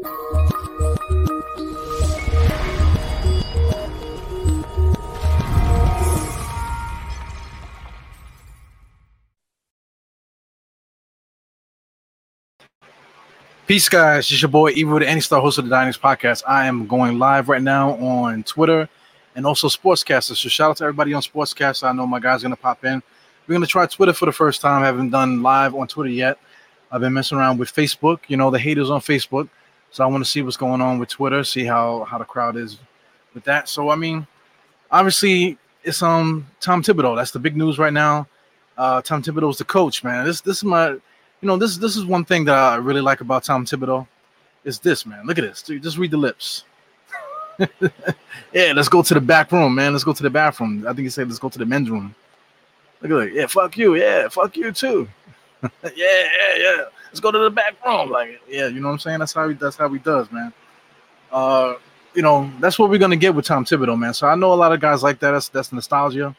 Peace, guys. It's your boy Evil, the Any Star host of the Dinings Podcast. I am going live right now on Twitter and also Sportscaster. So shout out to everybody on Sportscaster. I know my guy's gonna pop in. We're gonna try Twitter for the first time. I haven't done live on Twitter yet. I've been messing around with Facebook. You know the haters on Facebook. So I want to see what's going on with Twitter, see how how the crowd is with that. So I mean, obviously it's um Tom Thibodeau. That's the big news right now. Uh, Tom is the coach, man. This this is my you know, this this is one thing that I really like about Tom Thibodeau. Is this man? Look at this. Dude, just read the lips. yeah, let's go to the back room, man. Let's go to the bathroom. I think he said let's go to the men's room. Look at that. Yeah, fuck you. Yeah, fuck you too. yeah, yeah, yeah. Let's go to the back room. Like, yeah, you know what I'm saying? That's how he that's how he does, man. Uh, you know, that's what we're gonna get with Tom Thibodeau, man. So I know a lot of guys like that. That's that's nostalgia.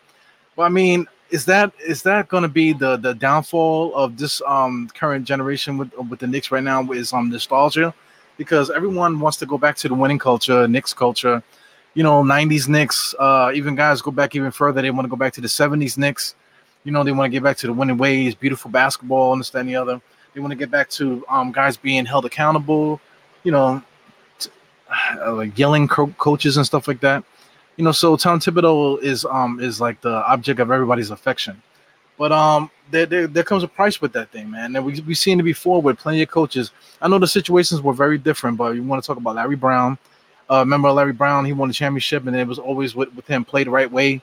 But I mean, is that is that going to be the the downfall of this um current generation with with the Knicks right now is um nostalgia because everyone wants to go back to the winning culture, Knicks culture, you know, 90s Knicks, uh even guys go back even further, they want to go back to the 70s Knicks. You know, they want to get back to the winning ways, beautiful basketball, and this and the other. They want to get back to um guys being held accountable, you know, t- uh, like yelling co- coaches and stuff like that you know, so Tom Thibodeau is um is like the object of everybody's affection. But um there, there, there comes a price with that thing, man. And we we've seen it before with plenty of coaches. I know the situations were very different, but you want to talk about Larry Brown. Uh, remember Larry Brown? He won the championship, and it was always with, with him play the right way.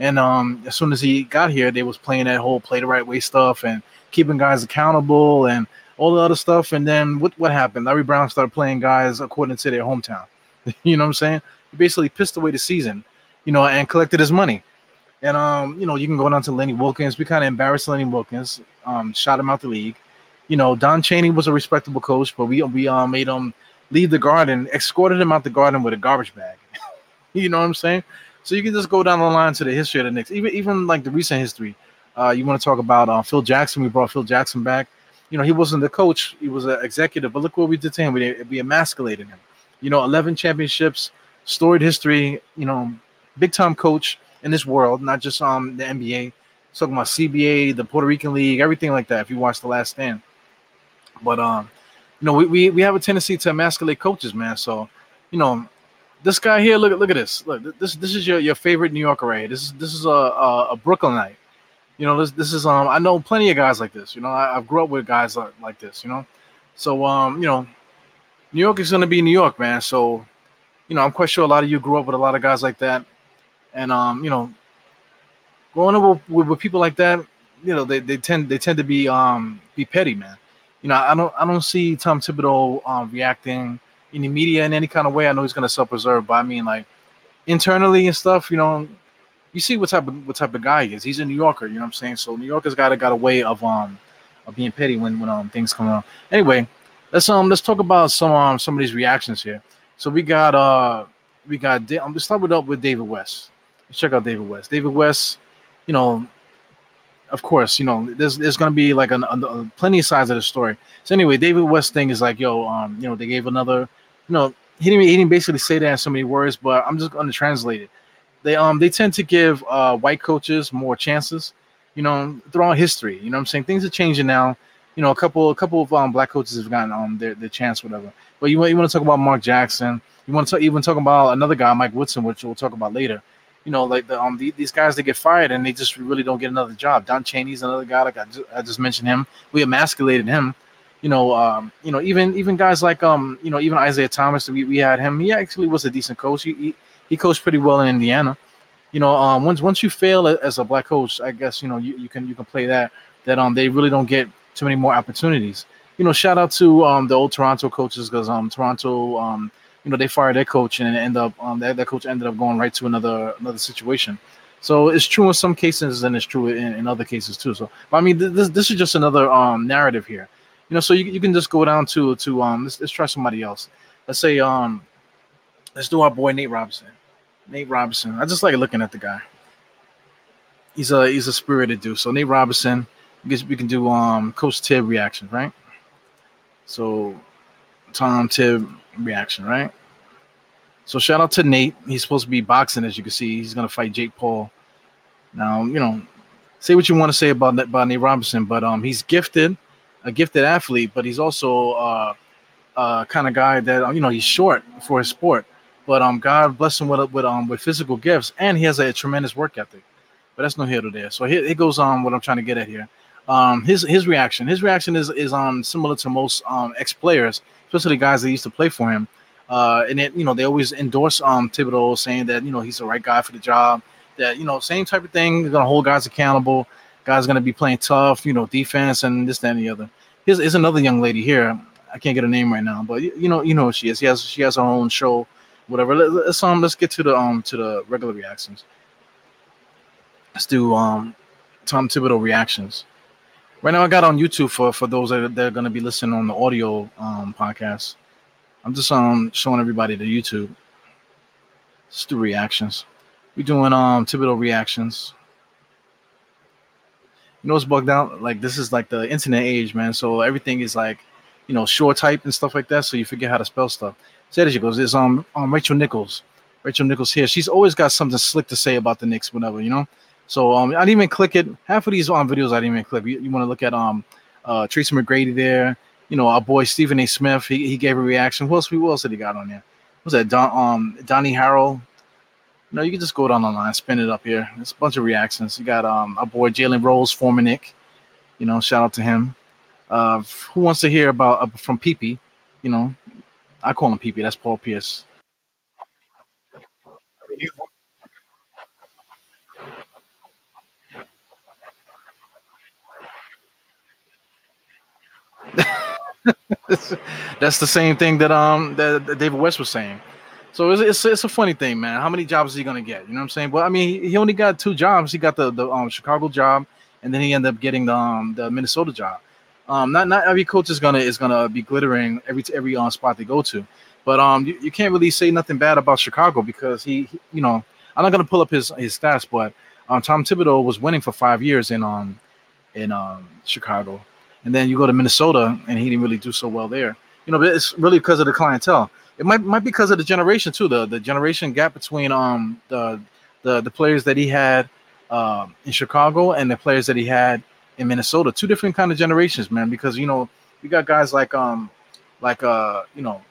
And um, as soon as he got here, they was playing that whole play the right way stuff and keeping guys accountable and all the other stuff. And then what what happened? Larry Brown started playing guys according to their hometown. you know what I'm saying? He basically pissed away the season, you know, and collected his money. And um, you know, you can go down to Lenny Wilkens. We kind of embarrassed Lenny Wilkens, um, shot him out the league. You know, Don Chaney was a respectable coach, but we we um made him leave the garden, escorted him out the garden with a garbage bag. you know what I'm saying? So you can just go down the line to the history of the Knicks, even even like the recent history. Uh, you want to talk about uh, Phil Jackson? We brought Phil Jackson back. You know, he wasn't the coach; he was an executive. But look what we did to him. We we emasculated him. You know, 11 championships, storied history, you know, big time coach in this world, not just um the NBA. Talking about CBA, the Puerto Rican League, everything like that. If you watch The Last Stand, but um, you know, we, we we have a tendency to emasculate coaches, man. So, you know, this guy here, look at look at this. Look, this this is your, your favorite New Yorker right. This is this is a a, a Brooklynite. You know, this this is um I know plenty of guys like this. You know, I, I've grew up with guys like, like this. You know, so um you know, New York is gonna be New York, man. So you know, I'm quite sure a lot of you grew up with a lot of guys like that, and um, you know, growing up with, with, with, people like that, you know, they, they tend they tend to be um be petty, man. You know, I don't I don't see Tom Thibodeau um reacting in the media in any kind of way. I know he's gonna self preserve, but I mean like internally and stuff, you know, you see what type of what type of guy he is. He's a New Yorker, you know what I'm saying? So New Yorkers got a got a way of um of being petty when when um things come out. Anyway, let's um let's talk about some um some of these reactions here. So we got uh we got I'm gonna start with up with David West. Let's check out David West. David West, you know, of course, you know, there's there's gonna be like a, a, plenty of sides of the story. So anyway, David West thing is like, yo, um, you know, they gave another, you know, he didn't he didn't basically say that in so many words, but I'm just gonna translate it. They um they tend to give uh white coaches more chances, you know, throughout history. You know I'm saying? Things are changing now. You know, a couple a couple of um black coaches have gotten um their, their chance, whatever. But you want you want to talk about Mark Jackson. You want to even talk about another guy, Mike Woodson, which we'll talk about later. You know, like the, um the, these guys that get fired and they just really don't get another job. Don Chaney's another guy. Like I just, I just mentioned him. We emasculated him. You know, um, you know, even even guys like um, you know, even Isiah Thomas. We, we had him. He actually was a decent coach. He, he he coached pretty well in Indiana. You know, um, once once you fail as a black coach, I guess you know you, you can you can play that that um they really don't get too many more opportunities you know, shout out to um, the old Toronto coaches because um, Toronto, um, you know, they fired their coach and end up um, that, that coach ended up going right to another another situation. So it's true in some cases and it's true in, in other cases too. So, I mean, this this is just another um narrative here, you know. So you, you can just go down to to um let's, let's try somebody else. Let's say um let's do our boy Nate Robinson. Nate Robinson. I just like looking at the guy. He's a he's a spirited dude. So Nate Robinson. I guess we can do um Coach Tib reaction, right? So Tom Tib, reaction, right? So shout out to Nate. He's supposed to be boxing, as you can see. He's gonna fight Jake Paul. Now, you know, say what you want to say about that about Nate Robinson, but um, he's gifted, a gifted athlete, but he's also uh, uh kind of guy that you know he's short for his sport, but um, God bless him with with um with physical gifts, and he has a tremendous work ethic. But that's no here to there. So here it goes on what I'm trying to get at here. Um, his his reaction, his reaction is is um similar to most um ex players, especially the guys that used to play for him. Uh, and it, you know, they always endorse um Thibodeau, saying that you know he's the right guy for the job. That you know, same type of thing. They're gonna hold guys accountable. Guys gonna be playing tough, you know, defense and this, that, and the other. Here's, here's another young lady here. I can't get her name right now, but you, you know, you know, she is. She has she has her own show, whatever. Let, us um let's get to the um to the regular reactions. Let's do um Tom Thibodeau reactions. Right now, I got on YouTube for for those that that are going to be listening on the audio um podcast. I'm just um showing everybody the YouTube. Let's do reactions. We're doing um Thibodeau reactions. You know what's bugged out? Like this is like the internet age, man. So everything is like, you know, short type and stuff like that. So you forget how to spell stuff. As she goes, there's um, um Rachel Nichols. Rachel Nichols here. She's always got something slick to say about the Knicks, whatever, you know. So um, I didn't even click it. Half of these um videos I didn't even click. You, you want to look at um uh Tracy McGrady there you know, our boy Stephen A. Smith, he, he gave a reaction. Who else, who else did he got on there? Was that Don um Donnie Harrell? No, you can just go down the line, spin it up here. There's a bunch of reactions. You got um our boy Jalen Rose, former Knick. You know, shout out to him. Uh, who wants to hear about uh, from Peepee? You know, I call him PP. That's Paul Pierce. That's the same thing that um that, that, David West was saying. So it's, it's, it's a funny thing, man. How many jobs is he gonna get? You know what I'm saying? Well, I mean, he, he only got two jobs. He got the the um, Chicago job, and then he ended up getting the um, the Minnesota job. Um, not not every coach is gonna is gonna be glittering every every um, spot they go to, but um, you, you can't really say nothing bad about Chicago because he, he, you know, I'm not gonna pull up his his stats, but um, Tom Thibodeau was winning for five years in um in um Chicago and then you go to Minnesota, and he didn't really do so well there. You know, but it's really because of the clientele. It might might be because of the generation too. The the generation gap between um the the the players that he had uh, in Chicago and the players that he had in Minnesota. Two different kind of generations, man. Because you know you got guys like um like uh you know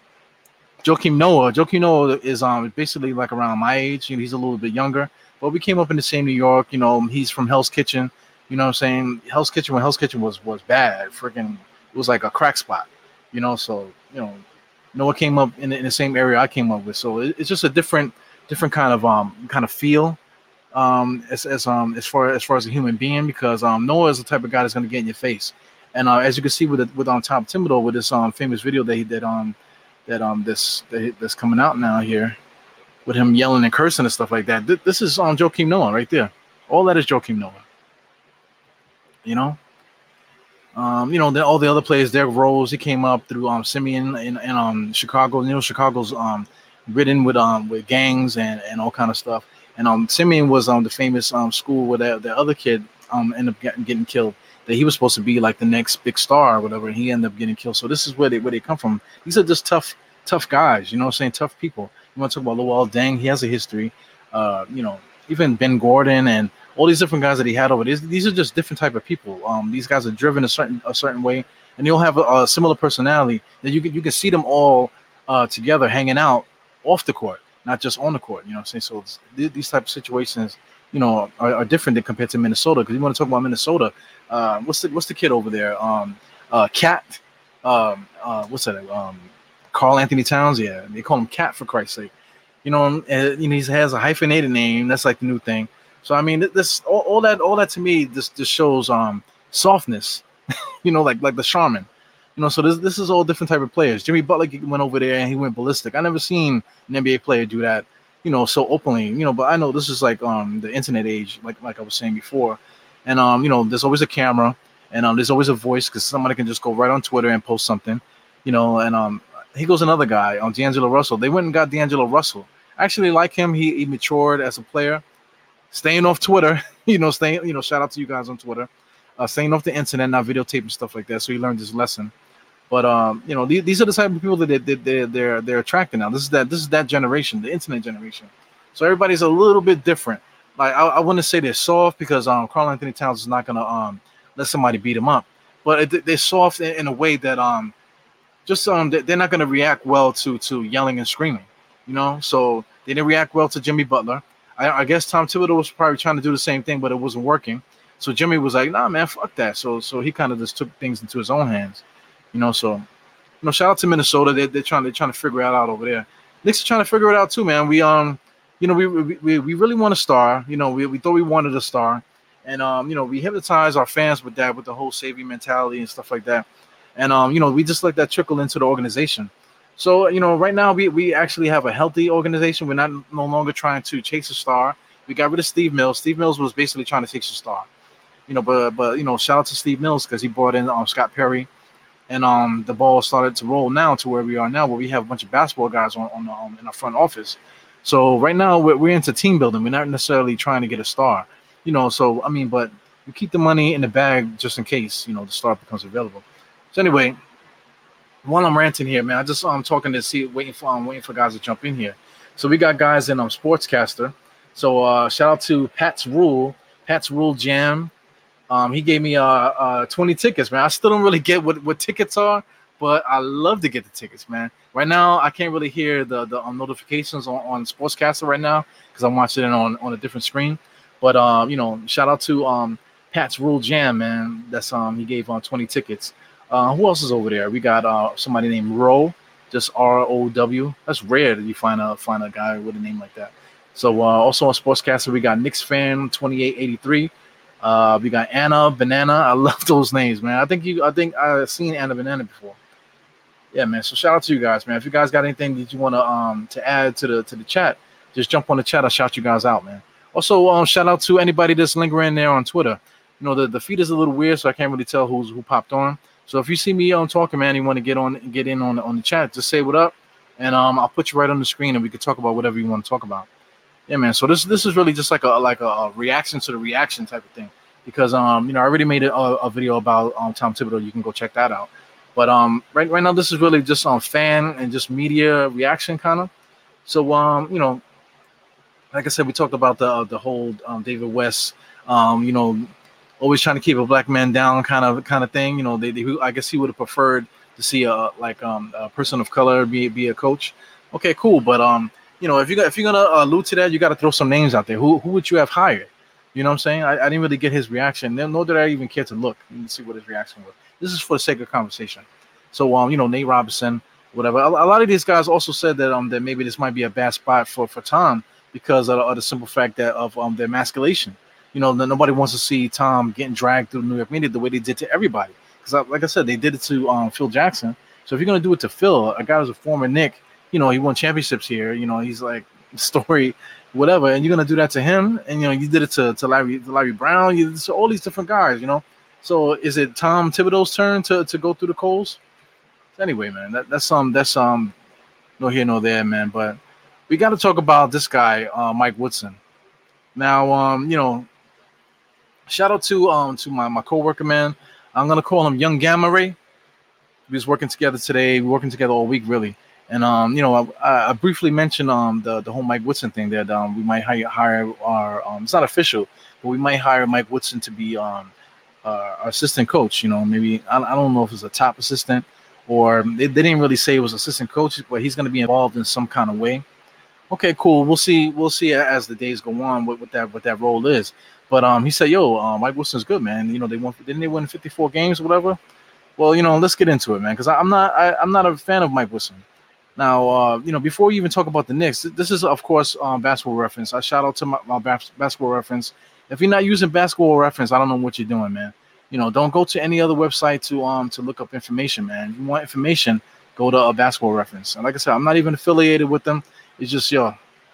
Joakim Noah. Joakim Noah is um basically like around my age. You know, he's a little bit younger, but we came up in the same New York. You know, he's from Hell's Kitchen. You know what I'm saying? Hell's Kitchen when Hell's Kitchen was was bad, freaking it was like a crack spot. You know, so you know, Noah came up in, in the same area I came up with. So it, it's just a different different kind of um kind of feel um as, as um as far as far as a human being because um Noah is the type of guy that's gonna get in your face. And uh, as you can see with the, with on Tom Thibodeau with this um famous video that he did um that um this that, that's coming out now here with him yelling and cursing and stuff like that. Th- this is um, Joakim Noah right there. All that is Joakim Noah you know. Um, you know, the, all the other players, their roles. he came up through um Simeon in, in um Chicago. You know, Chicago's um ridden with um with gangs and, and all kind of stuff. And um Simeon was um the famous um school where the, the other kid um ended up getting, getting killed. That he was supposed to be like the next big star or whatever, and he ended up getting killed. So this is where they where they come from. These are just tough, tough guys, you know what I'm saying? Tough people. You want to talk about Luol Deng, he has a history. Uh, you know, even Ben Gordon and all these different guys that he had over these these are just different type of people. Um, these guys are driven a certain a certain way, and they'll have a, a similar personality. That you can you can see them all uh, together hanging out off the court, not just on the court. You know, what I'm saying so. Th- these type of situations, you know, are, are different than compared to Minnesota. Because you want to talk about Minnesota, uh, what's the what's the kid over there? Um, uh, Cat. Um, uh, what's that? Um, Karl-Anthony Towns. Yeah, they call him Cat for Christ's sake. You know, and, you know, he has a hyphenated name. That's like the new thing. So I mean, this all, all that all that to me this just shows um softness, you know, like like the Charmin. You know, so this this is all different type of players. Jimmy Butler went over there and he went ballistic. I never seen an NBA player do that, you know, so openly. You know, but I know this is like um the internet age, like like I was saying before, and um you know there's always a camera and um there's always a voice because somebody can just go right on Twitter and post something, you know, and um he goes another guy on um, D'Angelo Russell. They went and got D'Angelo Russell. I actually like him. He, he matured as a player staying off Twitter, you know, staying, you know, shout out to you guys on Twitter, uh, staying off the internet, not videotaping stuff like that. So he learned his lesson. But um, you know, these, these are the type of people that they, they, they, they're they're attracting now. This is that this is that generation, the internet generation. So everybody's a little bit different. Like I, I wouldn't say they're soft because um, Karl-Anthony Towns is not gonna um let somebody beat him up, but it, they're soft in, in, a way that um just um they're not gonna react well to to yelling and screaming, you know. So they didn't react well to Jimmy Butler. I, I guess Tom Thibodeau was probably trying to do the same thing, but it wasn't working. So Jimmy was like, "Nah, man, fuck that." So so he kind of just took things into his own hands, you know. So you know, shout out to Minnesota. They, they're trying they're trying to figure it out over there. Knicks are trying to figure it out too, man. We um, you know, we we, we really want a star. You know, we, we thought we wanted a star, and um, you know, we hypnotize our fans with that, with the whole saving mentality and stuff like that. And um, you know, we just let that trickle into the organization. So you know, right now we we actually have a healthy organization. We're not no longer trying to chase a star. We got rid of Steve Mills. Steve Mills was basically trying to chase a star. You know, but but you know, shout out to Steve Mills because he brought in um, Scott Perry, and um the ball started to roll now to where we are now, where we have a bunch of basketball guys on, on um, in our front office. So right now we're, we're into team building. We're not necessarily trying to get a star. You know, so I mean, but we keep the money in the bag just in case you know the star becomes available. So anyway, while I'm ranting here, man, I just I'm um, talking to see waiting for I'm waiting for guys to jump in here. So we got guys in um sportscaster. So uh shout out to Pat's Rule, Pat's Rule Jam. Um, he gave me uh, uh 20 tickets, man. I still don't really get what, what tickets are, but I love to get the tickets, man. Right now, I can't really hear the the um, notifications on, on Sportscaster right now because I'm watching it on, on a different screen. But um, you know, shout out to um Pat's Rule Jam, man. That's um he gave on um, 20 tickets. Uh, who else is over there? We got uh, somebody named Row, just R O W. That's rare that you find a find a guy with a name like that. So uh, also on Sportscaster, we got Knicks fan 2883. Uh, we got Anna Banana. I love those names, man. I think you. I think I've seen Anna Banana before. Yeah, man. So shout out to you guys, man. If you guys got anything that you want to um to add to the to the chat, just jump on the chat. I'll shout you guys out, man. Also, um, shout out to anybody that's lingering there on Twitter. You know, the, the feed is a little weird, so I can't really tell who's who popped on. So if you see me on talking, man, you want to get on get in on on the chat, just say what up, and um, I'll put you right on the screen, and we can talk about whatever you want to talk about. Yeah, man. So this this is really just like a like a reaction to the reaction type of thing, because um, you know, I already made a, a video about um Tom Thibodeau. You can go check that out. But um, right right now, this is really just on um, fan and just media reaction kind of. So um, you know, like I said, we talked about the the whole um, David West, um, you know, always trying to keep a black man down kind of kind of thing. You know, they, they I guess he would have preferred to see a like um a person of color be be a coach. Okay, cool, but um you know if you if you're gonna uh, allude to that, you got to throw some names out there. Who who would you have hired? You know what I'm saying? I, I didn't really get his reaction. Nor did I even care to look and see what his reaction was. This is for the sake of conversation. So um you know Nate Robinson, whatever. A, a lot of these guys also said that um that maybe this might be a bad spot for for Tom because of, of the simple fact that of um their emasculation you know, nobody wants to see Tom getting dragged through the New York media the way they did to everybody. Because, like I said, they did it to um, Phil Jackson. So if you're gonna do it to Phil, a guy who's a former Knick, you know, he won championships here. You know, he's like story, whatever, and you're gonna do that to him. And you know, you did it to, to Larry to Larry Brown. You to all these different guys. You know, so is it Tom Thibodeau's turn to, to go through the coals? Anyway, man, that, that's um that's um no here no there, man. But we got to talk about this guy, uh, Mike Woodson. Now, um, you know, shout out to um to my my coworker man. I'm gonna call him Young Gamma Ray. We was working together today. We working together all week really. And um, you know, I, I briefly mentioned um the, the whole Mike Woodson thing that um we might hire, hire our um it's not official, but we might hire Mike Woodson to be um uh, our assistant coach. You know, maybe I, I don't know if it's a top assistant or they, they didn't really say it was assistant coach, but he's going to be involved in some kind of way. Okay, cool. We'll see. We'll see as the days go on what, what that what that role is. But um, he said, "Yo, uh, Mike Wilson's good, man. You know, they won. Didn't they win 54 games or whatever? Well, you know, let's get into it, man. Because I'm not, I, am not a fan of Mike Wilson. Now, uh, you know, before you even talk about the Knicks, this is of course um, basketball reference. I shout out to my, my basketball reference. If you're not using basketball reference, I don't know what you're doing, man. You know, don't go to any other website to um to look up information, man. If you want information, go to a basketball reference. And like I said, I'm not even affiliated with them. It's just yo,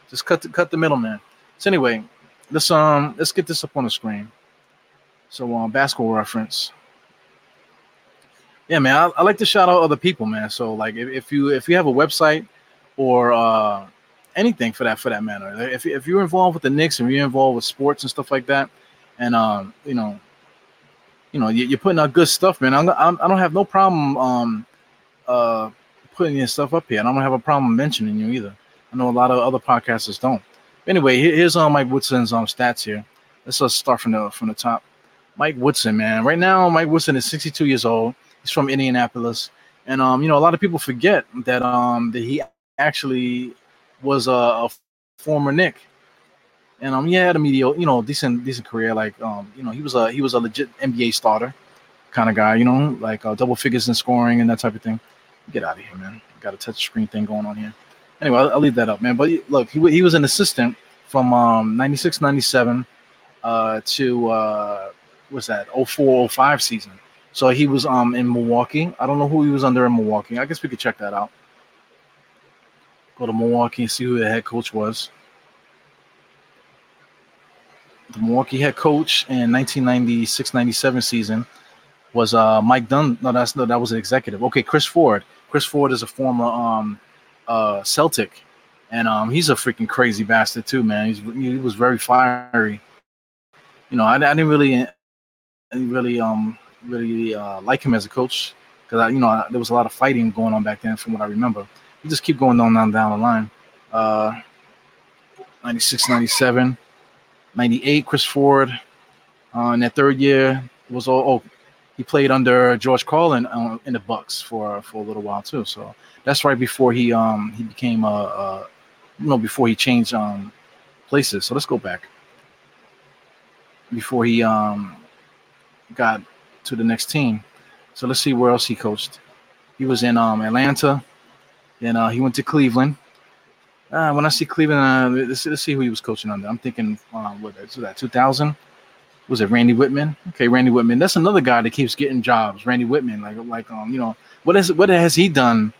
just cut the, cut the middleman. So anyway, let's um let's get this up on the screen. So um basketball reference. Yeah, man, I, I like to shout out other people, man. So like if, if you if you have a website or uh anything for that for that matter, if if you're involved with the Knicks and you're involved with sports and stuff like that, and um you know you know you're putting out good stuff, man. I'm, I'm I don't have no problem um uh, putting your stuff up here, and I don't have a problem mentioning you either. I know a lot of other podcasters don't. Anyway, here's um, Mike Woodson's um, stats here. Let's let's start from the from the top. Mike Woodson, man. Right now, Mike Woodson is 62 years old. He's from Indianapolis, and um, you know, a lot of people forget that um, that he actually was a, a former Knick, and um, he had a mediocre, you know, decent decent career. Like um, you know, he was a he was a legit NBA starter kind of guy, you know, like uh, double figures in scoring and that type of thing. Get out of here, man. Got a touch screen thing going on here. Anyway, I'll, I'll leave that up, man. But look, he, he was an assistant from um, 96, 97 uh, to uh, what's that 04, 05 season. So he was um in Milwaukee. I don't know who he was under in Milwaukee. I guess we could check that out. Go to Milwaukee and see who the head coach was. The Milwaukee head coach in 1996-97 season was uh Mike Dunn. No, that's no, that was an executive. Okay, Chris Ford. Chris Ford is a former um uh Celtic, and um he's a freaking crazy bastard too, man. He's he was very fiery. You know, I, I didn't really, didn't really um really uh, like him as a coach because I, you know, I, there was a lot of fighting going on back then, from what I remember. You just keep going on down down the line. Uh, 96, 97, 98, Chris Ford. Uh, in that third year, was all. Oh, he played under George Karl uh, in the Bucks for for a little while too. So that's right before he um he became a, a you know before he changed um places. So let's go back before he um got to the next team. So let's see where else he coached. He was in um, Atlanta, and uh, he went to Cleveland. Uh, when I see Cleveland, uh, let's, let's, see who he was coaching under. I'm thinking, uh, what is that? 2000? Was it Randy Wittman? Okay, Randy Wittman. That's another guy that keeps getting jobs. Randy Wittman, like like um, you know, what is what has he done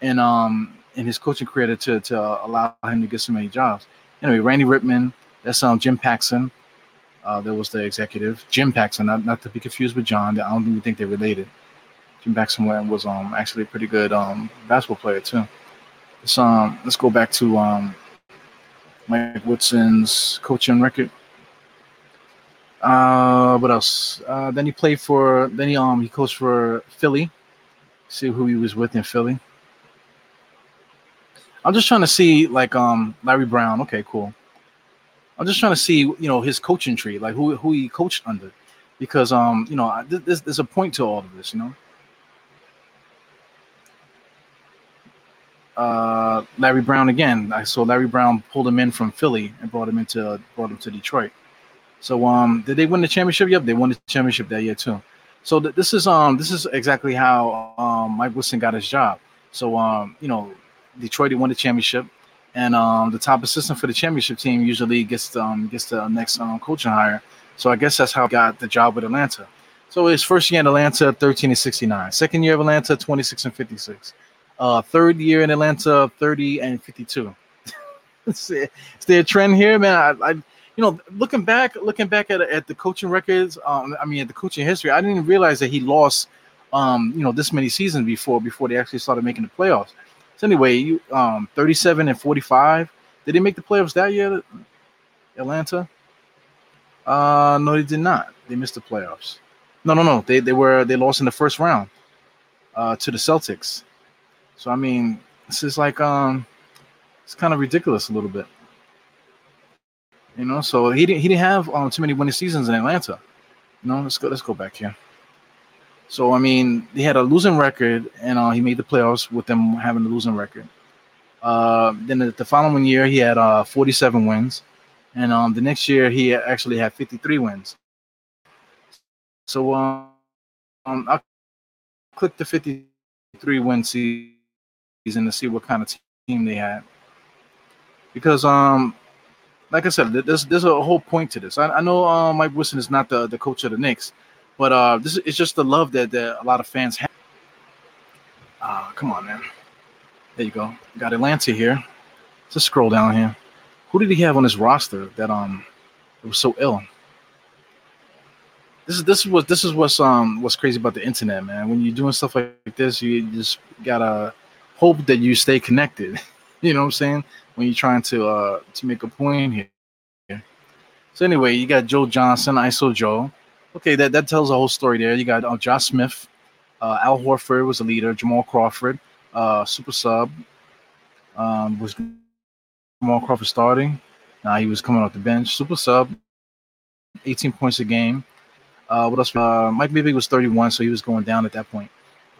in um in his coaching career to to allow him to get so many jobs? Anyway, Randy Wittman. That's um Jim Paxson. Uh, there was the executive, Jim Paxson, not, not to be confused with John. I don't even think they're related. Jim Paxson was um actually a pretty good um basketball player too. Let's um let's go back to um Mike Woodson's coaching record. Uh, what else? Uh, then he played for. Then he um he coached for Philly. See who he was with in Philly. I'm just trying to see like um Larry Brown. Okay, cool. I'm just trying to see, you know, his coaching tree, like who who he coached under, because um, you know, there's, there's a point to all of this, you know. Uh, Larry Brown again. I saw Larry Brown pulled him in from Philly and brought him into brought him to Detroit. So um, did they win the championship? Yep, they won the championship that year too. So th- this is um this is exactly how um Mike Wilson got his job. So um you know Detroit he won the championship and um, the top assistant for the championship team usually gets um, gets the next um, coaching hire. So I guess that's how he got the job with Atlanta. So his first year in Atlanta, 13 and 69. Second year of Atlanta, 26 and 56. Uh, third year in Atlanta, 30 and 52. is there a trend here, man? I, I, you know, looking back, looking back at at the coaching records, um, I mean, at the coaching history, I didn't realize that he lost, um, you know, this many seasons before before they actually started making the playoffs. So anyway, you um 37 and 45. Did they make the playoffs that year? Atlanta? Uh no, they did not. They missed the playoffs. No, no, no. They they were they lost in the first round uh to the Celtics. So I mean, this is like um it's kind of ridiculous a little bit. You know, so he didn't he didn't have um too many winning seasons in Atlanta. You know, let's go let's go back here. So I mean, he had a losing record, and uh, he made the playoffs with them having a losing record. Uh, then the, the, following year, he had uh, 47 wins, and um, the next year he actually had 53 wins. So um, I clicked the 53 win season to see what kind of team they had, because um, like I said, there's there's a whole point to this. I, I know uh, Mike Wilson is not the the coach of the Knicks, but uh, this is just the love that, that a lot of fans have. Uh, come on, man. There you go. Got Atlanta here. Let's just scroll down here. Who did he have on his roster that um was so ill? This is this is what this is what's um what's crazy about the internet, man. When you're doing stuff like this, you just gotta hope that you stay connected. you know what I'm saying? When you're trying to uh to make a point here. So anyway, you got Joe Johnson, ISO Joe. Okay, that, that tells a whole story there. You got uh, Josh Smith, Uh, Al Horford was the leader. Jamal Crawford, uh, super sub, um, was Jamal Crawford starting. Now he was coming off the bench. Super sub, 18 points a game. Uh, what else? Uh, Mike Bibby was 31, so he was going down at that point.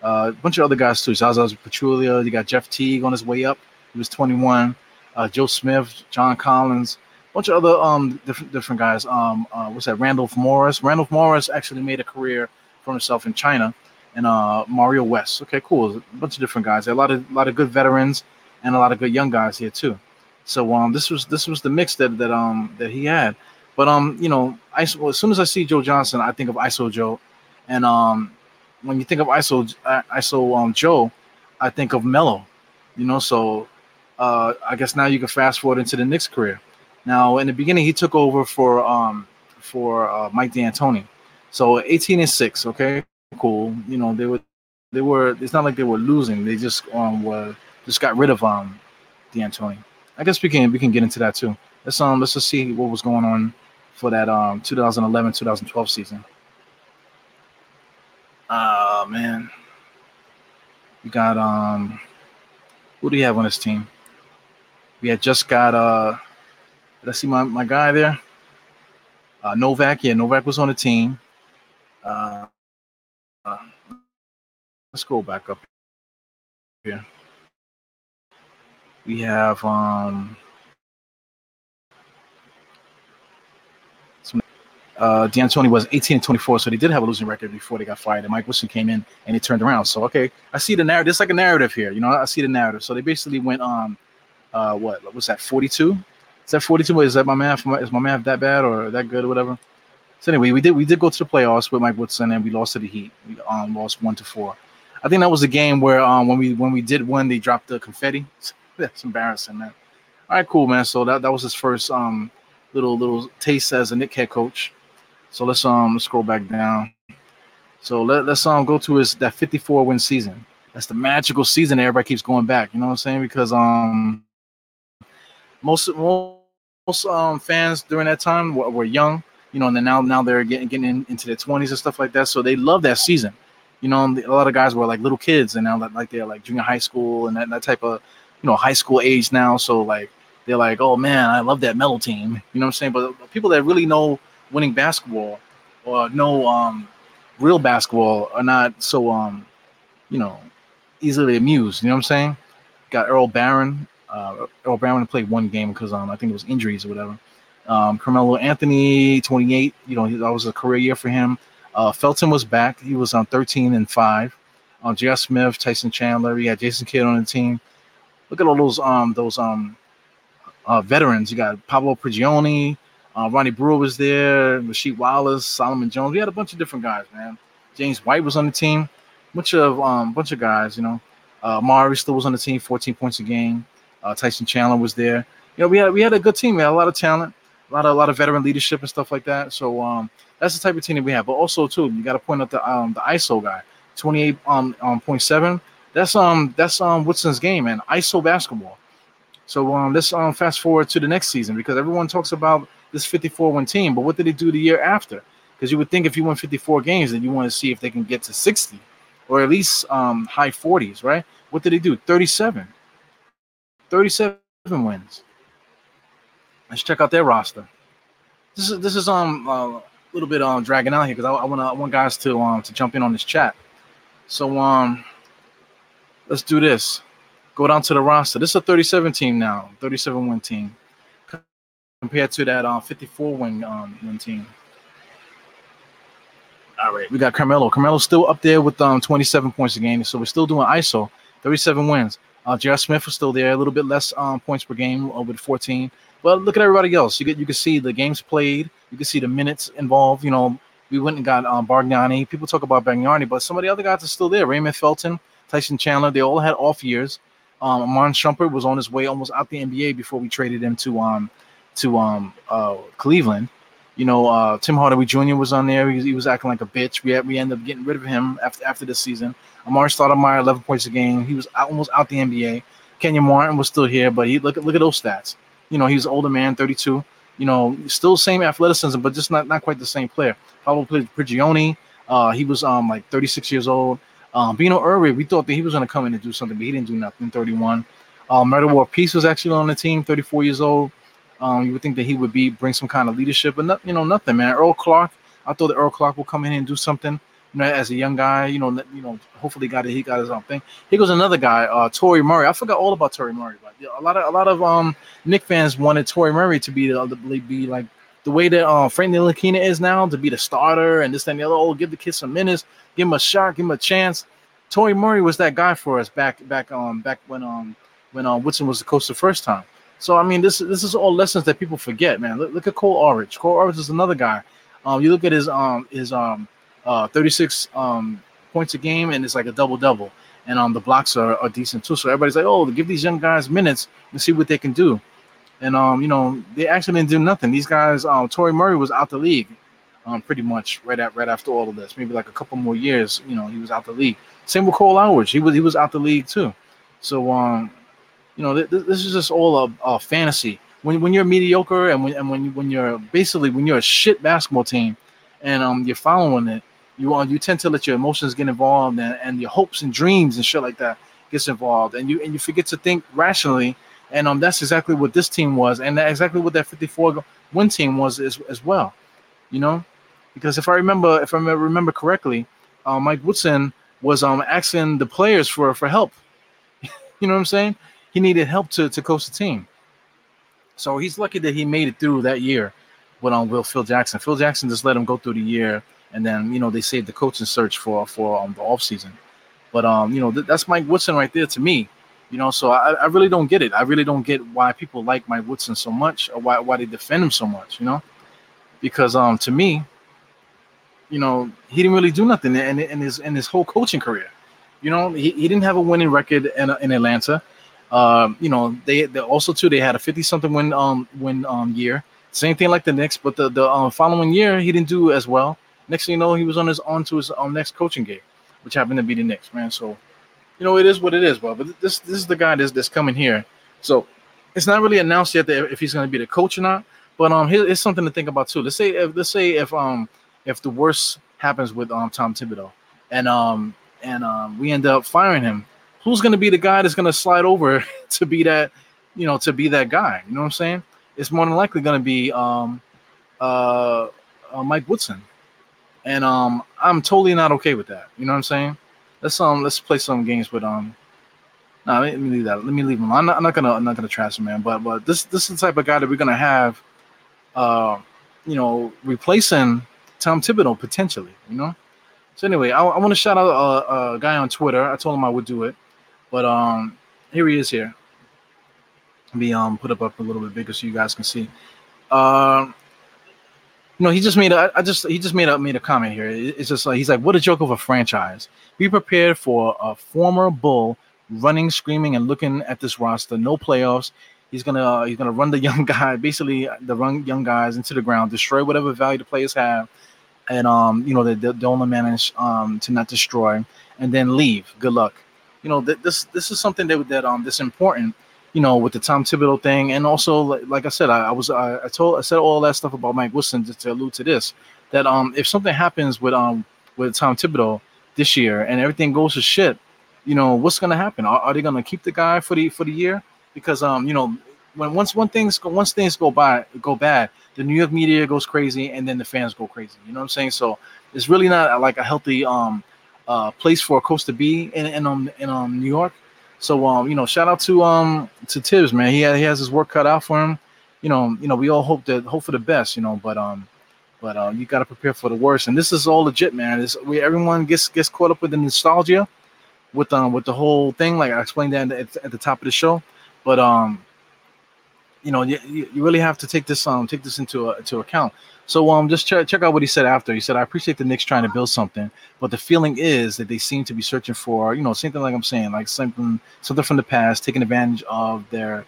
Uh, a bunch of other guys too. Zaza Pachulia. You got Jeff Teague on his way up. He was 21. Uh, Joe Smith, John Collins, bunch of other um different different guys. Um, uh, what's that? Randolph Morris. Randolph Morris actually made a career for himself in China, and uh, Mario West. Okay, cool. A bunch of different guys. A lot of a lot of good veterans and a lot of good young guys here too. So um, this was this was the mix that that um that he had. But um, you know, I, well, as soon as I see Joe Johnson, I think of ISO Joe, and um, when you think of ISO ISO um Joe, I think of Melo. You know, so uh, I guess now you can fast forward into the Knicks career. Now, in the beginning, he took over for um for uh, Mike D'Antoni. So 18 and six, okay, cool. You know, they were they were. It's not like they were losing. They just um were just got rid of um D'Antoni. I guess we can we can get into that too. Let's um let's just see what was going on for that um 2011 2012 season. Ah uh, man, we got um who do you have on this team? We had just got uh let's see my, my guy there. Uh, Novak, yeah, Novak was on the team. Uh, uh, let's go back up here. We have um uh, D'Antoni was 18 and 24, so they did have a losing record before they got fired. And Mike Wilson came in and he turned around. So okay, I see the narrative. It's like a narrative here, you know. I see the narrative. So they basically went on, uh, what was that? 42? Is that 42? Is that my math? Is my math that bad or that good or whatever? So anyway, we did we did go to the playoffs with Mike Woodson and we lost to the Heat. We um, lost one to four. I think that was a game where um, when we when we did win, they dropped the confetti. That's embarrassing, man. All right, cool, man. So that, that was his first um little little taste as a Knick head coach. So let's um let's scroll back down. So let, let's um go to his that 54 win season. That's the magical season everybody keeps going back. You know what I'm saying? Because um most most um fans during that time were, were young, you know, and then now now they're getting getting in, into their 20s and stuff like that. So they love that season. You know, a lot of guys were like little kids, and now like they're like junior high school and that, that type of you know high school age now. So like they're like, oh man, I love that metal team. You know what I'm saying? But people that really know winning basketball or know um real basketball are not so um you know easily amused. You know what I'm saying? Got Earl Barron. Uh, Barron played one game because um I think it was injuries or whatever. Um, Carmelo Anthony, 28. You know that was a career year for him. Uh, Felton was back. He was on 13 and five. Uh, J.R. Smith, Tyson Chandler. We had Jason Kidd on the team. Look at all those um those um uh, veterans. You got Pablo Prigioni, uh, Ronnie Brewer was there, Rasheed Wallace, Solomon Jones. We had a bunch of different guys, man. James White was on the team, bunch of um, bunch of guys. You know, uh, Mari still was on the team, 14 points a game. Uh, Tyson Chandler was there. You know, we had we had a good team. We had a lot of talent, a lot of a lot of veteran leadership and stuff like that. So um, that's the type of team that we have. But also too, you got to point out the um the ISO guy, 28 um, um point seven. That's um that's um Woodson's game, man. ISO basketball. So um let's um fast forward to the next season because everyone talks about this 54 win team. But what did they do the year after? Because you would think if you win 54 games, then you want to see if they can get to 60 or at least um, high 40s, right? What did they do? 37. 37 wins. Let's check out their roster. This is this is um uh, a little bit um dragging out here because I, I want I want guys to um to jump in on this chat. So um let's do this. Go down to the roster. This is a 37 team now, 37 win team compared to that uh, 54 win um, win team. All right, we got Carmelo. Carmelo's still up there with um 27 points a game, so we're still doing ISO. 37 wins. Uh, J.R. Smith was still there, a little bit less um, points per game uh, with 14. But look at everybody else. You get you can see the games played. You can see the minutes involved. You know, we went and got um, Bargnani. People talk about Bargnani, but some of the other guys are still there. Raymond Felton, Tyson Chandler. They all had off years. Um, Iman Shumpert was on his way almost out the NBA before we traded him to um to um uh Cleveland. You know, uh, Tim Hardaway Jr. was on there. He, he, was acting like a bitch. We had, we ended up getting rid of him after after this season. Amar'e Stoudemire, 11 points a game. He was out, almost out the NBA. Kenyon Martin was still here, but he look at look at those stats. You know, he's an older man, 32. You know, still same athleticism, but just not not quite the same player. Pablo Prigioni, uh, he was um like 36 years old. Um, Beno Udrih, we thought that he was going to come in and do something, but he didn't do nothing. 31. Um, Metta World Peace was actually on the team, 34 years old. Um, you would think that he would be bring some kind of leadership, but not, you know nothing, man. Earl Clark, I thought that Earl Clark will come in and do something. You know, as a young guy, you know, you know, hopefully got it. He got his own thing. Here goes another guy, uh, Toure' Murry. I forgot all about Toure' Murry, but a lot of a lot of um Knick fans wanted Toure' Murry to be the be like the way that uh, Frank Ntilikina is now to be the starter and this and the other. Oh, give the kid some minutes, give him a shot, give him a chance. Toure' Murry was that guy for us back back um back when um when um Woodson was the coach the first time. So I mean, this this is all lessons that people forget, man. Look, look at Cole Aldrich. Cole Aldrich is another guy. Um, you look at his um his um uh 36 um points a game and it's like a double double, and um the blocks are, are decent too. So everybody's like, oh, give these young guys minutes and see what they can do. And um, you know, they actually didn't do nothing. These guys, um, Toure' Murry was out the league, um, pretty much right at right after all of this. Maybe like a couple more years, you know, he was out the league. Same with Cole Aldrich. He was he was out the league too. So um, you know, th- this is just all a, a, fantasy. When when you're mediocre and when and when when you're basically when you're a shit basketball team, and um you're following it, you uh, you tend to let your emotions get involved and, and your hopes and dreams and shit like that gets involved, and you and you forget to think rationally. And um, that's exactly what this team was, and that's exactly what that 54 win team was as, as well. You know, because if I remember, if I remember correctly, uh, Mike Woodson was um asking the players for for help. you know what I'm saying? He needed help to, to coach the team. So he's lucky that he made it through that year with on um, Will Phil Jackson. Phil Jackson just let him go through the year, and then you know they saved the coaching search for for um, the off season. But um, you know th- that's Mike Woodson right there to me. You know, so I, I really don't get it. I really don't get why people like Mike Woodson so much, or why why they defend him so much. You know, because um to me, you know, he didn't really do nothing in, in his in his whole coaching career. You know, he, he didn't have a winning record in, in Atlanta. Um, you know, they, they also too they had a 50 something win um win um year. Same thing like the Knicks, but the the um, following year he didn't do as well. Next thing you know, he was on his on to his um, next coaching gig, which happened to be the Knicks, man. So, you know, it is what it is, bro. But this this is the guy that's that's coming here. So it's not really announced yet that if he's going to be the coach or not. But um, here, it's something to think about too. Let's say if let's say if um if the worst happens with um Tom Thibodeau, and um and um we end up firing him, who's going to be the guy that's going to slide over to be that, you know, to be that guy? You know what I'm saying? It's more than likely going to be um, uh, uh, Mike Woodson, and um, I'm totally not okay with that. You know what I'm saying? Let's um, let's play some games with um. No, let me leave that. Let me leave him. I'm not, I'm not gonna I'm not gonna trash him, man. But but this this is the type of guy that we're gonna have, uh, you know, replacing Tom Thibodeau potentially. You know. So anyway, I, I want to shout out a, a, guy on Twitter. I told him I would do it. But um, here he is here. Let me um put up up a little bit bigger so you guys can see. Um, know, he just made a. I just he just made a made a comment here. It's just like he's like, what a joke of a franchise. Be prepared for a former Bull running, screaming, and looking at this roster. No playoffs. He's gonna uh, he's gonna run the young guy, basically the run young guys into the ground, destroy whatever value the players have, and um you know they they only manage um to not destroy, and then leave. Good luck you know, th- this this is something that that um that's important, you know, with the Tom Thibodeau thing, and also like, like I said, I, I was I, I, told I said all that stuff about Mike Wilson to, to allude to this that um if something happens with um with Tom Thibodeau this year and everything goes to shit, you know, what's gonna happen? Are, are they gonna keep the guy for the for the year? Because um you know when once one things go once things go by go bad, the New York media goes crazy and then the fans go crazy. You know what I'm saying? So it's really not like a healthy um uh, place for a coach to be in in um in um New York. So um you know shout out to um to Thibs man he had, he has his work cut out for him. You know you know we all hope that hope for the best you know but um but uh, you got to prepare for the worst and this is all legit man. This we everyone gets gets caught up with the nostalgia with um with the whole thing like I explained that at, at the top of the show, but um you know you, you really have to take this um take this into uh, into account so um, just check check out what he said after. He said, "I appreciate the Knicks trying to build something, but the feeling is that they seem to be searching for, you know, same thing like I'm saying, like something something from the past, taking advantage of their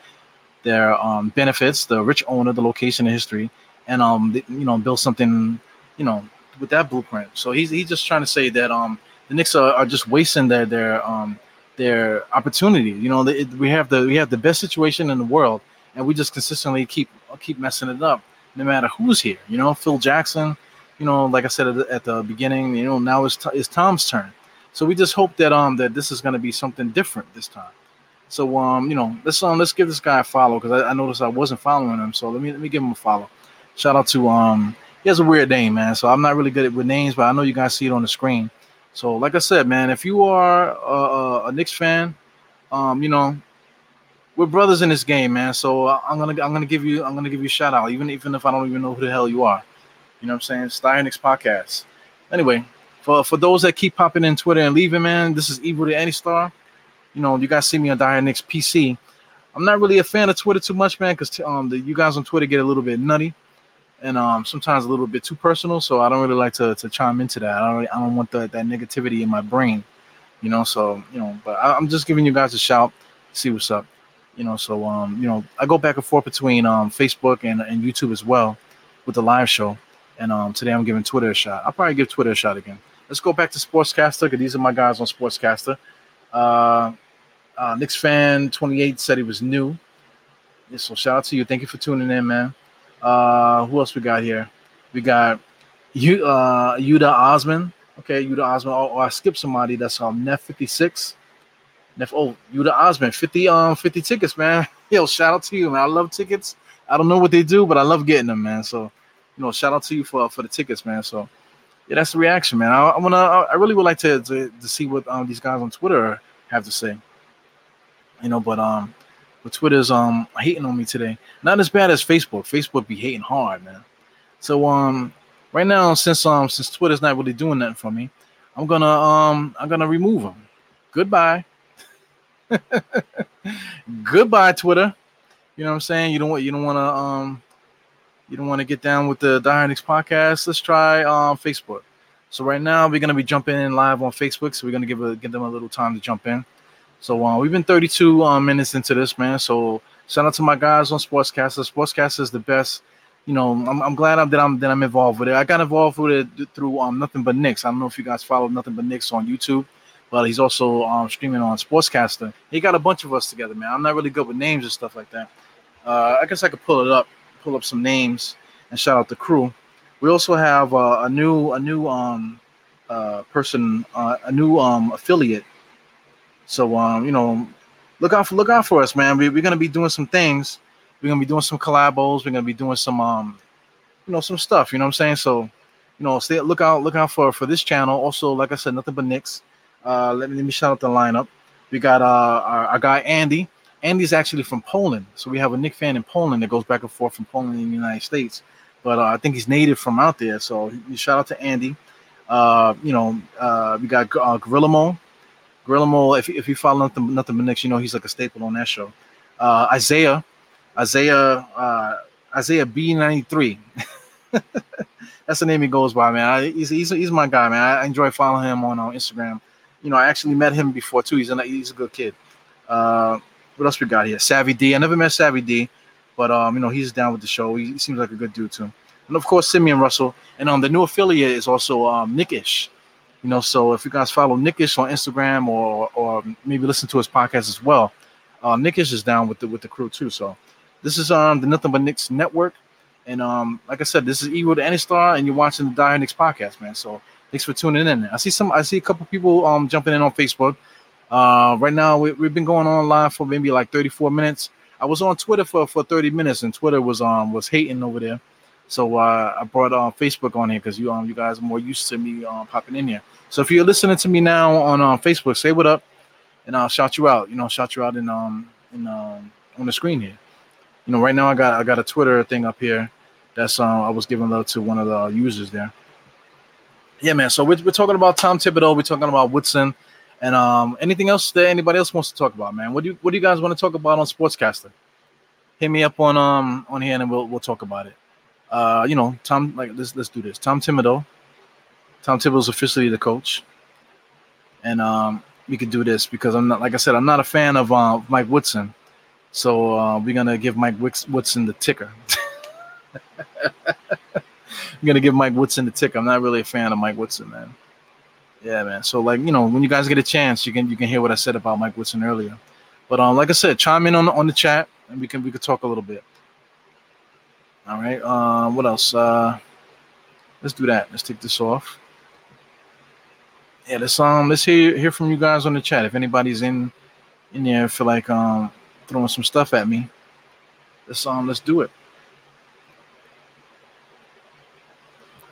their um, benefits, the rich owner, the location, the history, and um, you know, build something, you know, with that blueprint. So he's he's just trying to say that um, the Knicks are, are just wasting their their um their opportunity. You know, we have the we have the best situation in the world, and we just consistently keep keep messing it up." no matter who's here. You know, Phil Jackson. You know, like I said at the, at the beginning, you know, now it's, it's Tom's turn. So we just hope that um that this is gonna be something different this time. So um, you know, let's um let's give this guy a follow because I, I, noticed I wasn't following him. So let me let me give him a follow. Shout out to um he has a weird name, man. So I'm not really good at with names, but I know you guys see it on the screen. So like I said, man, if you are a, a Knicks fan, um, you know, we're brothers in this game, man. So I'm gonna I'm gonna give you I'm gonna give you a shout out, even even if I don't even know who the hell you are. You know what I'm saying? Knicks podcast. Anyway, for for those that keep popping in Twitter and leaving, man, this is Evil to Any Star. You know, you guys see me on Knicks PC. I'm not really a fan of Twitter too much, man, because um the you guys on Twitter get a little bit nutty and um sometimes a little bit too personal. So I don't really like to to chime into that. I don't really, I don't want the, that negativity in my brain, you know. So you know, but I, I'm just giving you guys a shout, see what's up, you know. So um you know I go back and forth between um Facebook and and YouTube as well with the live show. And um, today I'm giving Twitter a shot. I'll probably give Twitter a shot again. Let's go back to Sportscaster because these are my guys on Sportscaster. Uh, uh, Knicks fan 28 said he was new. Yeah, so shout out to you. Thank you for tuning in, man. Uh, who else we got here? We got you, uh, Yuda Osman. Okay, Yuda Osman. Oh, oh, I skipped somebody. That's um Neff 56. Neff. Oh, the Osman. 50 um 50 tickets, man. Yo, shout out to you, man. I love tickets. I don't know what they do, but I love getting them, man. So you know, shout out to you for for the tickets, man. So yeah, that's the reaction, man. I, I wanna, I really would like to to, to see what um, these guys on Twitter have to say. You know, but um, but Twitter's um hating on me today. Not as bad as Facebook. Facebook be hating hard, man. So um, right now since um since Twitter's not really doing nothing for me, I'm gonna um I'm gonna remove them. Goodbye. Goodbye, Twitter. You know what I'm saying? You don't want you don't want to um you don't want to get down with the Die podcast, let's try um, Facebook. So right now we're gonna be jumping in live on Facebook, so we're gonna give a, give them a little time to jump in. So uh, we've been 32 um, minutes into this, man. So shout out to my guys on Sportscaster. Sportscaster is the best. You know, I'm, I'm glad I'm, that I'm that I'm involved with it. I got involved with it through um, Nothing But Knicks. I don't know if you guys follow Nothing But Knicks on YouTube, but he's also um, streaming on Sportscaster. He got a bunch of us together, man. I'm not really good with names and stuff like that. Uh, I guess I could pull it up pull up some names and shout out the crew. We also have uh, a new a new um uh, person uh, a new um affiliate. So um you know look out for look out for us, man. We, we're gonna be doing some things. We're gonna be doing some collabos. We're gonna be doing some um you know some stuff. You know what I'm saying? So you know stay look out look out for for this channel. Also, like I said, nothing but Knicks. Uh, let me let me shout out the lineup. We got uh our, our guy Andy. Andy's actually from Poland, so we have a Knick fan in Poland that goes back and forth from Poland in the United States. But uh, I think he's native from out there, so shout out to Andy. Uh, you know, uh, we got uh, Gorilla Mo. Gorilla Mo, if, if you follow nothing, nothing but Knicks, you know he's like a staple on that show. Uh, Isaiah, Isaiah, uh, Isaiah B93. That's the name he goes by, man. I, he's, he's, he's my guy, man. I enjoy following him on, on Instagram. You know, I actually met him before too. He's a he's a good kid. Uh, what else we got here? Savvy D. I never met Savvy D, but um, you know, he's down with the show. He, he seems like a good dude too. And of course, Simeon Russell. And um, the new affiliate is also um Nickish. You know, so if you guys follow Nickish on Instagram or or maybe listen to his podcast as well, uh, Nickish is down with the with the crew too. So this is um the Nothing But Knicks Network. And um, like I said, this is Evil to Any Star, and you're watching the Die Knicks podcast, man. So thanks for tuning in. I see some, I see a couple people um jumping in on Facebook. Uh, right now, we, have been going on live for maybe like 34 minutes. I was on Twitter for, for 30 minutes, and Twitter was um was hating over there. So uh, I brought uh, Facebook on here because you um you guys are more used to me um, popping in here. So if you're listening to me now on uh, Facebook, say what up, and I'll shout you out. You know, shout you out in um in um on the screen here. You know, right now I got I got a Twitter thing up here. That's um I was giving love to one of the users there. Yeah, man. So we're, we're talking about Tom Thibodeau. We're talking about Woodson. And um, anything else that anybody else wants to talk about, man? What do you what do you guys want to talk about on Sportscaster? Hit me up on um on here and we'll we'll talk about it. Uh, you know, Tom, like let's let's do this. Tom Thibodeau. Tom Thibodeau's officially the coach, and um, we could do this because I'm not like I said, I'm not a fan of uh, Mike Woodson, so uh, we're gonna give Mike Wicks- Woodson the ticker. I'm gonna give Mike Woodson the tick. I'm not really a fan of Mike Woodson, man. Yeah, man. So like you know, when you guys get a chance, you can you can hear what I said about Mike Woodson earlier. But um, like I said, chime in on on the chat and we can we can talk a little bit. All right. Uh, what else? Uh, let's do that. Let's take this off. yeah, let's um let's hear hear from you guys on the chat. If anybody's in in there feel like um throwing some stuff at me, let's um let's do it.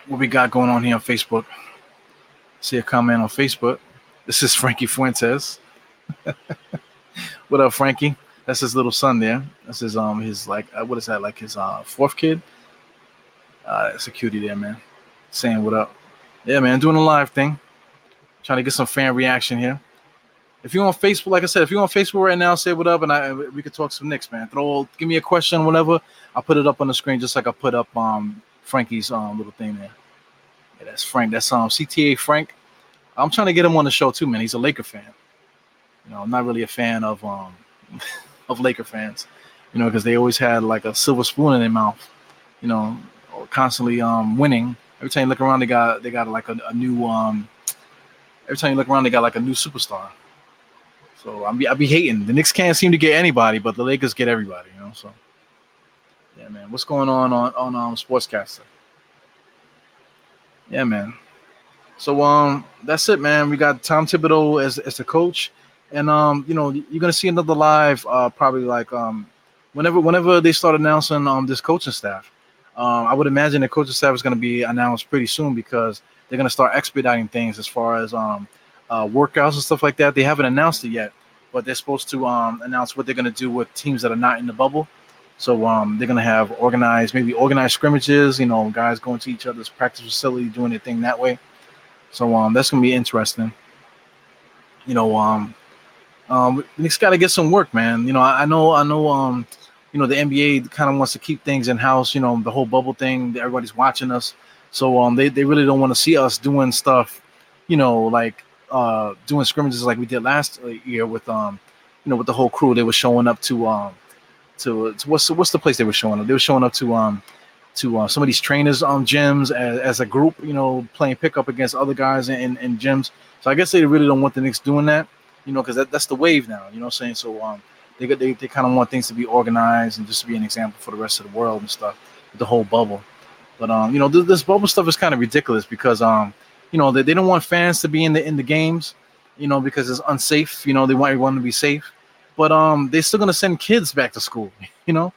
What we got going on here on Facebook? See a comment on Facebook. This is Frankie Fuentes. what up, Frankie? That's his little son there. That's his um his like uh, what is that like his uh fourth kid? Uh, that's a cutie there, man. Saying what up. Yeah, man, doing a live thing. Trying to get some fan reaction here. If you're on Facebook, like I said, if you're on Facebook right now, say what up, and I we could talk some Knicks, man. Throw, give me a question, whatever. I'll put it up on the screen, just like I put up um Frankie's um little thing there. Yeah, that's Frank. That's um CTA Frank. I'm trying to get him on the show too, man. He's a Laker fan. You know, I'm not really a fan of um of Laker fans, you know, because they always had like a silver spoon in their mouth, you know, or constantly um winning. Every time you look around, they got they got like a, a new um. Every time you look around, they got like a new superstar. So I'm be, I be hating. The Knicks can't seem to get anybody, but the Lakers get everybody. You know, so yeah, man. What's going on on on um Sportscaster? Yeah, man. So um, that's it, man. We got Tom Thibodeau as as the coach, and um, you know, you're gonna see another live uh probably like um, whenever whenever they start announcing um this coaching staff. Um, I would imagine the coaching staff is to be announced pretty soon because they're to start expediting things as far as um, uh, workouts and stuff like that. They haven't announced it yet, but they're supposed to um, announce what they're to do with teams that are not in the bubble. So um, they're to have organized, maybe organized scrimmages. You know, guys going to each other's practice facility, doing their thing that way. So um, that's to be interesting. You know, um, um, Knicks got to get some work, man. You know, I, I know, I know. Um, you know the NBA kind of wants to keep things in house. You know the whole bubble thing. Everybody's watching us, so um they, they really don't want to see us doing stuff. You know like uh doing scrimmages like we did last year with um you know with the whole crew. They were showing up to um to, to what's what's the place they were showing up? They were showing up to um to uh, some of these trainers um gyms as, as a group. You know playing pickup against other guys in, in gyms. So I guess they really don't want the Knicks doing that. You know because that, that's the wave now. You know what I'm saying so um they they, they kind of want things to be organized and just to be an example for the rest of the world and stuff. The whole bubble, but um, you know, this, this bubble stuff is kind of ridiculous because um, you know, they, they don't want fans to be in the in the games, you know, because it's unsafe. You know, they want everyone to be safe, but um, they're still gonna send kids back to school. You know,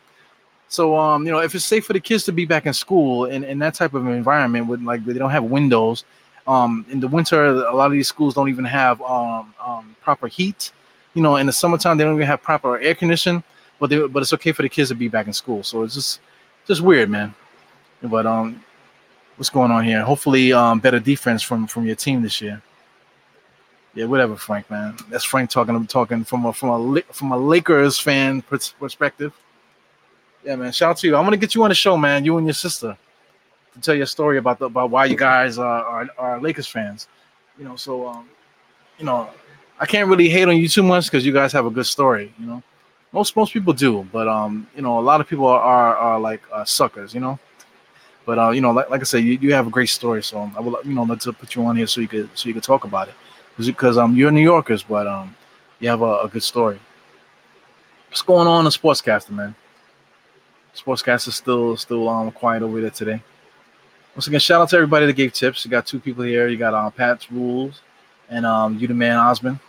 so um, you know, if it's safe for the kids to be back in school in, in that type of environment with like they don't have windows, um, in the winter a lot of these schools don't even have um, um proper heat you know, in the summertime they don't even have proper air conditioning, but they but it's okay for the kids to be back in school. So it's just just weird, man. But um, what's going on here? Hopefully, um, better defense from from your team this year. Yeah, whatever, Frank, man. That's Frank talking. I'm talking from a from a from a Lakers fan perspective. Yeah, man. Shout out to you. I'm gonna get you on the show, man. You and your sister to tell your story about the, about why you guys are, are are Lakers fans. You know, so um, you know, I can't really hate on you too much because you guys have a good story. You know, most most people do, but um, you know, a lot of people are are, are like uh, suckers. You know, but uh, you know, like, like I said, you, you have a great story, so I would you know let's put you on here so you could so you could talk about it because um you're New Yorkers, but um you have a, a good story. What's going on in Sportscaster, man? Sportscaster still still um quiet over there today. Once again, shout out to everybody that gave tips. You got two people here. You got um Pat's Rules and um you the man Osmond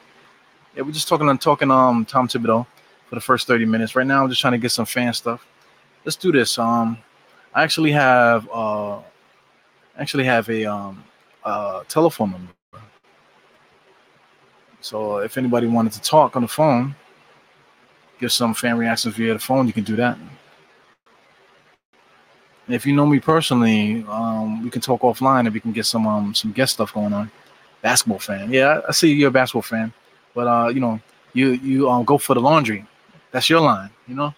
yeah, we're just talking on talking um Tom Thibodeau for the first 30 minutes. Right now, I'm just trying to get some fan stuff. Let's do this. Um, I actually have uh actually have a um uh telephone number. So if anybody wanted to talk on the phone, give some fan reactions via the phone, you can do that. And if you know me personally, um, we can talk offline and we can get some um some guest stuff going on. Basketball fan, yeah, I see you're a basketball fan. But uh, you know, you you um go for the laundry. That's your line, you know.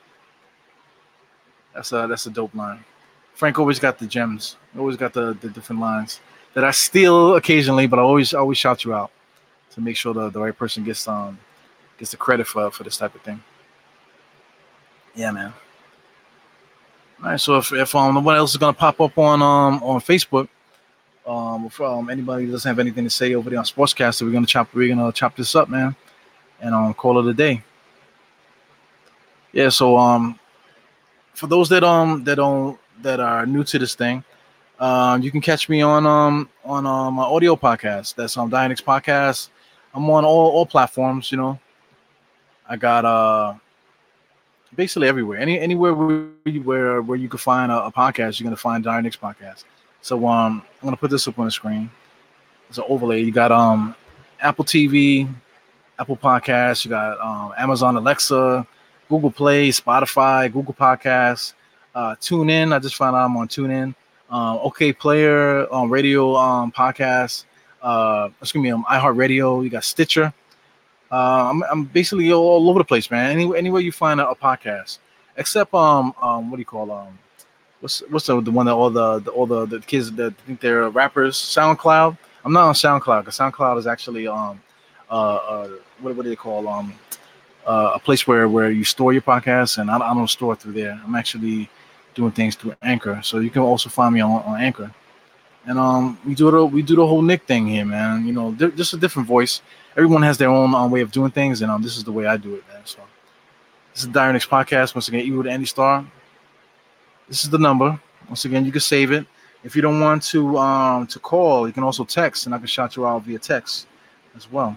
That's a that's a dope line. Frank always got the gems. Always got the, the different lines that I steal occasionally, but I always always shout you out to make sure the, the right person gets um gets the credit for for this type of thing. Yeah, man. All right, so if if um nobody else is gonna pop up on um on Facebook, um, if um, anybody doesn't have anything to say over there on Sportscaster, we're gonna chop we're gonna chop this up, man, and um, call it a day. Yeah. So um, for those that um that don't that are new to this thing, Um, you can catch me on um on um, my audio podcast. That's um, Dynamics Podcast. I'm on all, all platforms. You know, I got uh basically everywhere. Any anywhere where where, where you can find a, a podcast, you're gonna find Dynamics Podcast. So um, I'm gonna put this up on the screen. It's an overlay. You got um Apple TV, Apple Podcasts. You got um, Amazon Alexa, Google Play, Spotify, Google Podcasts, uh, TuneIn. I just found out I'm on TuneIn. Um, OK Player, um, Radio um, Podcast. Uh, excuse me, um, iHeartRadio. You got Stitcher. Uh, I'm, I'm basically all over the place, man. Any, anywhere you find a, a podcast, except um um what do you call um what's what's the, the one that all the, the all the, the kids that think they're rappers SoundCloud. I'm not on SoundCloud because SoundCloud is actually um uh, uh what, what do they call um uh, a place where where you store your podcast, and I, I don't store it through there. I'm actually doing things through Anchor, so you can also find me on, on Anchor. And um, we do the we do the whole Knick thing here, man. You know, just a different voice. Everyone has their own um, way of doing things, and um, this is the way I do it, man. So this is Dire Nick's podcast. Once again, Evil to Andy Star. This is the number. Once again, you can save it. If you don't want to um to call, you can also text, and I can shout you out via text as well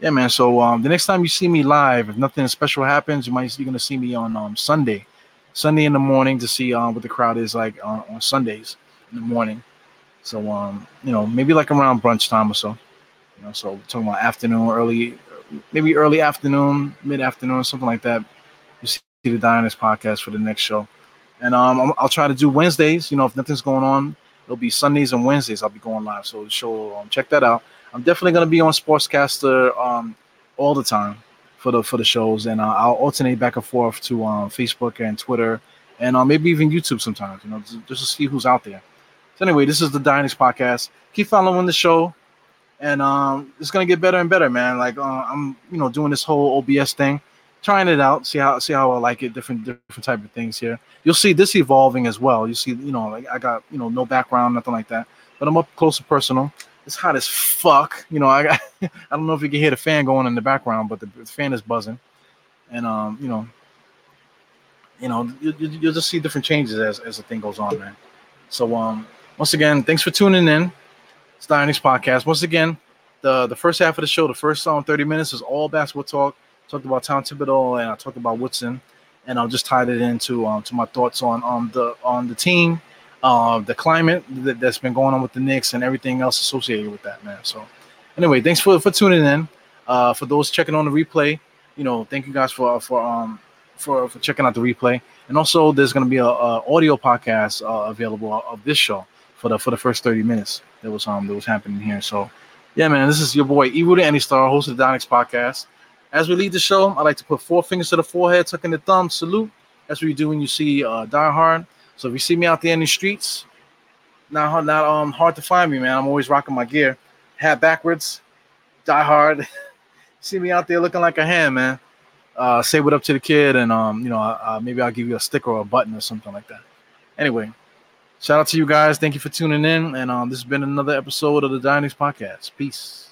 yeah, man. So um, the next time you see me live, if nothing special happens, you might you're gonna see me on um, Sunday, Sunday in the morning to see um, what the crowd is like on, on Sundays in the morning. So um, you know, maybe like around brunch time or so. You know, so talking about afternoon, early, maybe early afternoon, mid afternoon, something like that. You see the Diners podcast for the next show, and um, I'll try to do Wednesdays. You know, if nothing's going on, it'll be Sundays and Wednesdays. I'll be going live. So show, um, check that out. I'm definitely gonna be on Sportscaster um, all the time for the for the shows, and uh, I'll alternate back and forth to um, Facebook and Twitter, and uh, maybe even YouTube sometimes. You know, just to see who's out there. So anyway, this is the Dynamics podcast. Keep following the show, and um, it's gonna get better and better, man. Like uh, I'm, you know, doing this whole OBS thing, trying it out, see how see how I like it. Different different type of things here. You'll see this evolving as well. You see, you know, like I got you know no background, nothing like that, but I'm up close and personal it's hot as fuck. You know, I got, I don't know if you can hear the fan going in the background, but the, the fan is buzzing, and um, you know, you know, you, you'll just see different changes as as the thing goes on, man. So um, once again, thanks for tuning in. It's Dynamics podcast. Once again, the the first half of the show, the first song, 30 minutes, is all basketball talk. Talked about Tom Thibodeau and I talked about Woodson, and I'll just tied it into um, to my thoughts on on the on the team uh, the climate that, has been going on with the Knicks and everything else associated with that, man. So, anyway, thanks for, for tuning in. Uh, for those checking on the replay, you know, thank you guys for for um for, for checking out the replay. And also, there's going to be a, a, audio podcast uh, available of this show for the for the first 30 minutes that was um that was happening here. So, yeah, man, this is your boy to Any Star, host of the Dynamics podcast. As we leave the show, I like to put four fingers to the forehead, tucking the thumb, salute. That's what you do when you see uh, Die Hard. So if you see me out there in the streets, not hard, not um hard to find me, man. I'm always rocking my gear, hat backwards, die hard. see me out there looking like a ham, man. Uh, say what up to the kid, and um, you know, uh, maybe I'll give you a sticker or a button or something like that. Anyway, shout out to you guys. Thank you for tuning in, and um, this has been another episode of the Dynamics Podcast. Peace.